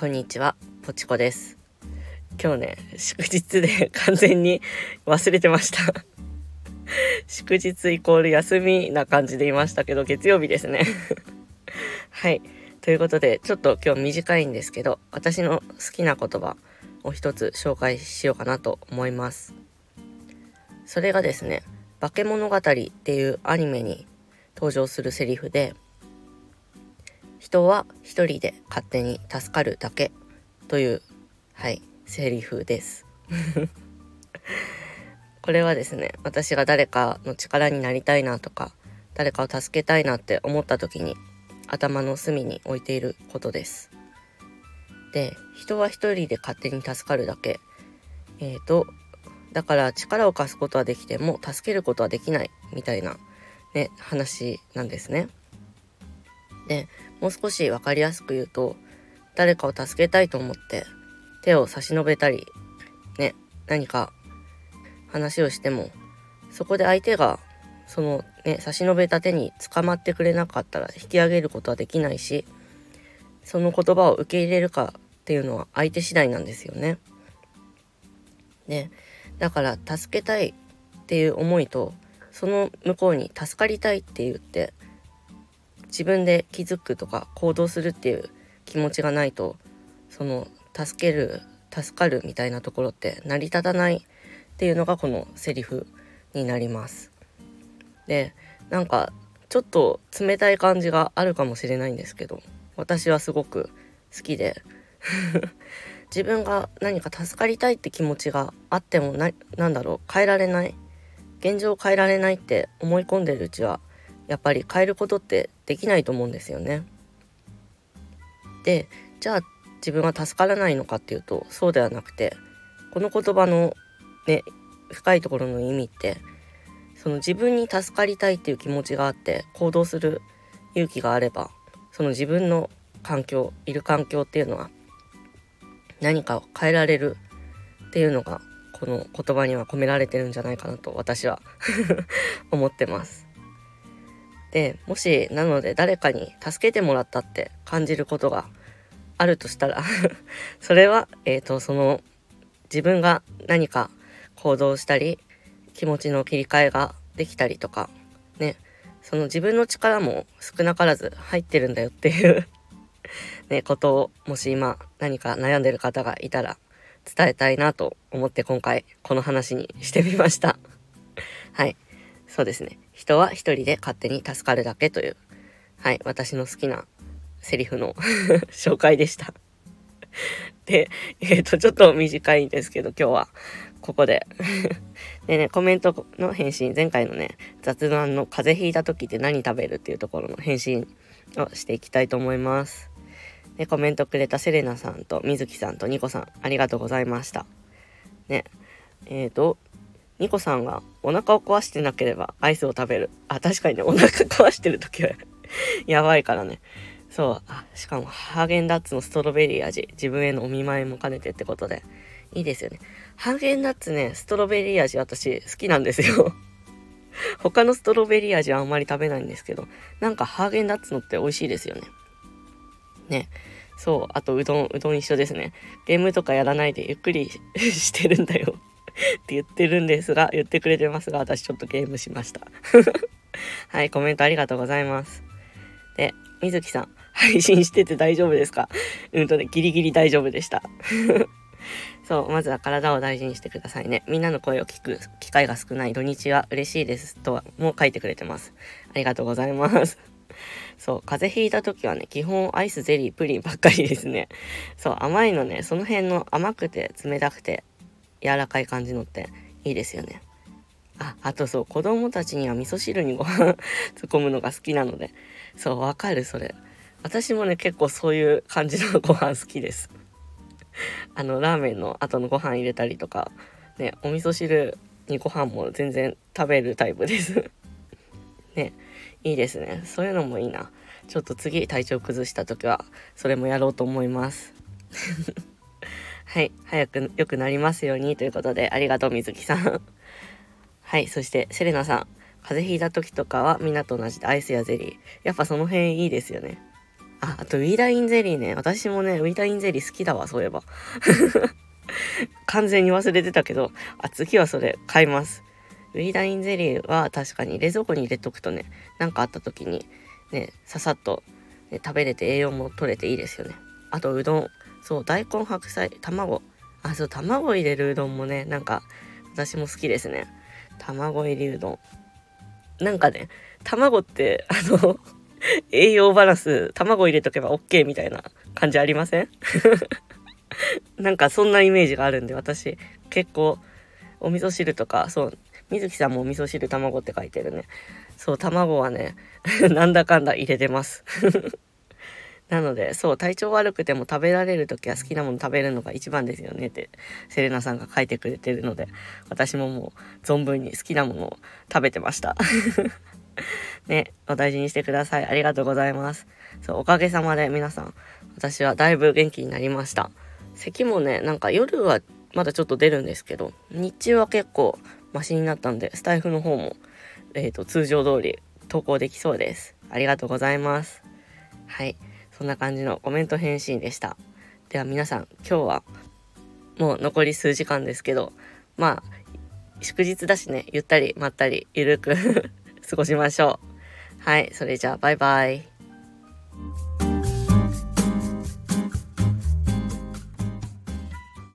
こんにちは、ポチコです。今日ね、祝日で 完全に忘れてました祝日イコール休みな感じでいましたけど、月曜日ですね はい。ということで、ちょっと今日短いんですけど、私の好きな言葉を一つ紹介しようかなと思います。それがですね、化け物語っていうアニメに登場するセリフで、人は一人で勝手に助かるだけというはいセリフです。これはですね私が誰かの力になりたいなとか誰かを助けたいなって思った時に頭の隅に置いていることです。で人は一人で勝手に助かるだけ。えーとだから力を貸すことはできても助けることはできないみたいなね話なんですね。でもう少し分かりやすく言うと誰かを助けたいと思って手を差し伸べたりね何か話をしてもそこで相手がそのね差し伸べた手に捕まってくれなかったら引き上げることはできないしその言葉を受け入れるかっていうのは相手次第なんですよね。でだから助けたいっていう思いとその向こうに助かりたいって言って自分で気づくとか行動するっていう気持ちがないとその助ける助かるみたいなところって成り立たないっていうのがこのセリフになります。でなんかちょっと冷たい感じがあるかもしれないんですけど私はすごく好きで 自分が何か助かりたいって気持ちがあってもな何だろう変えられない現状を変えられないって思い込んでるうちはやっぱり変えることってできないと思うんですよね。でじゃあ自分は助からないのかっていうとそうではなくてこの言葉のね深いところの意味ってその自分に助かりたいっていう気持ちがあって行動する勇気があればその自分の環境いる環境っていうのは何かを変えられるっていうのがこの言葉には込められてるんじゃないかなと私は 思ってます。でもしなので誰かに助けてもらったって感じることがあるとしたら それは、えーと、その自分が何か行動したり気持ちの切り替えができたりとかねその自分の力も少なからず入ってるんだよっていう ね、ことをもし今何か悩んでる方がいたら伝えたいなと思って今回この話にしてみました。はい。そうですね。人は一人で勝手に助かるだけという、はい、私の好きなセリフの 紹介でした。で、えっ、ー、と、ちょっと短いんですけど、今日はここで でね、コメントの返信、前回のね、雑談の風邪ひいた時って何食べるっていうところの返信をしていきたいと思います。で、コメントくれたセレナさんとみずきさんとニコさん、ありがとうございました。ね、えっ、ー、と、ニコさんがお腹を壊してなければアイスを食べる。あ、確かにね、お腹壊してる時は やばいからね。そう。あ、しかもハーゲンダッツのストロベリー味。自分へのお見舞いも兼ねてってことで。いいですよね。ハーゲンダッツね、ストロベリー味私好きなんですよ 他のストロベリー味はあんまり食べないんですけど、なんかハーゲンダッツのって美味しいですよね。ね。そう。あと、うどん、うどん一緒ですね。ゲームとかやらないでゆっくり してるんだよって言ってるんですが、言ってくれてますが、私ちょっとゲームしました。はい、コメントありがとうございます。で、みずきさん、配信してて大丈夫ですか？うんとね、ギリギリ大丈夫でした。そう、まずは体を大事にしてくださいね。みんなの声を聞く機会が少ない土日は嬉しいですとはもう書いてくれてます。ありがとうございます。そう、風邪ひいた時はね、基本アイス、ゼリー、プリンばっかりですね。そう、甘いのね、その辺の甘くて冷たくて柔らかい感じのっていいですよね。あ、あとそう、子供たちには味噌汁にご飯 突っ込むのが好きなので、そう、わかる、それ。私もね、結構そういう感じのご飯好きです。あの、ラーメンの後のご飯入れたりとか、ね、お味噌汁にご飯も全然食べるタイプです ね、いいですね。そういうのもいいな。ちょっと次体調崩した時は、それもやろうと思います。はい。早く良くなりますようにということで、ありがとう、水木さん。はい。そして、セレナさん。風邪ひいた時とかはみんなと同じでアイスやゼリー。やっぱその辺いいですよね。あ、あとウィーダインゼリーね。私もね、ウィーダインゼリー好きだわ、そういえば。完全に忘れてたけど、あ、次はそれ買います。ウィーダインゼリーは確かに冷蔵庫に入れとくとね、何かあった時にね、ささっと、ね、食べれて栄養も取れていいですよね。あとうどん。そう、大根、白菜、卵。あ、そう、卵入れるうどんもね、なんか私も好きですね。卵入りうどん。なんかね、卵って、あの 栄養バランス、卵入れとけば OK みたいな感じありません？なんかそんなイメージがあるんで、私結構お味噌汁とか、そう、水木さんもお味噌汁卵って書いてるね。そう、卵はね、なんだかんだ入れてますなので、そう、体調悪くても食べられる時は好きなもの食べるのが一番ですよねって、セレナさんが書いてくれてるので、私ももう存分に好きなものを食べてました。ね、お大事にしてください。ありがとうございます。そう、おかげさまで皆さん、私はだいぶ元気になりました。咳もね、なんか夜はまだちょっと出るんですけど、日中は結構マシになったんで、スタイフの方も、えっ、ー、と、通常通り投稿できそうです。ありがとうございます。はい。そんな感じのコメント返信でした。では皆さん、今日はもう残り数時間ですけど、まあ、祝日だしね、ゆったりまったりゆるく 過ごしましょう。はい、それじゃあバイバイ。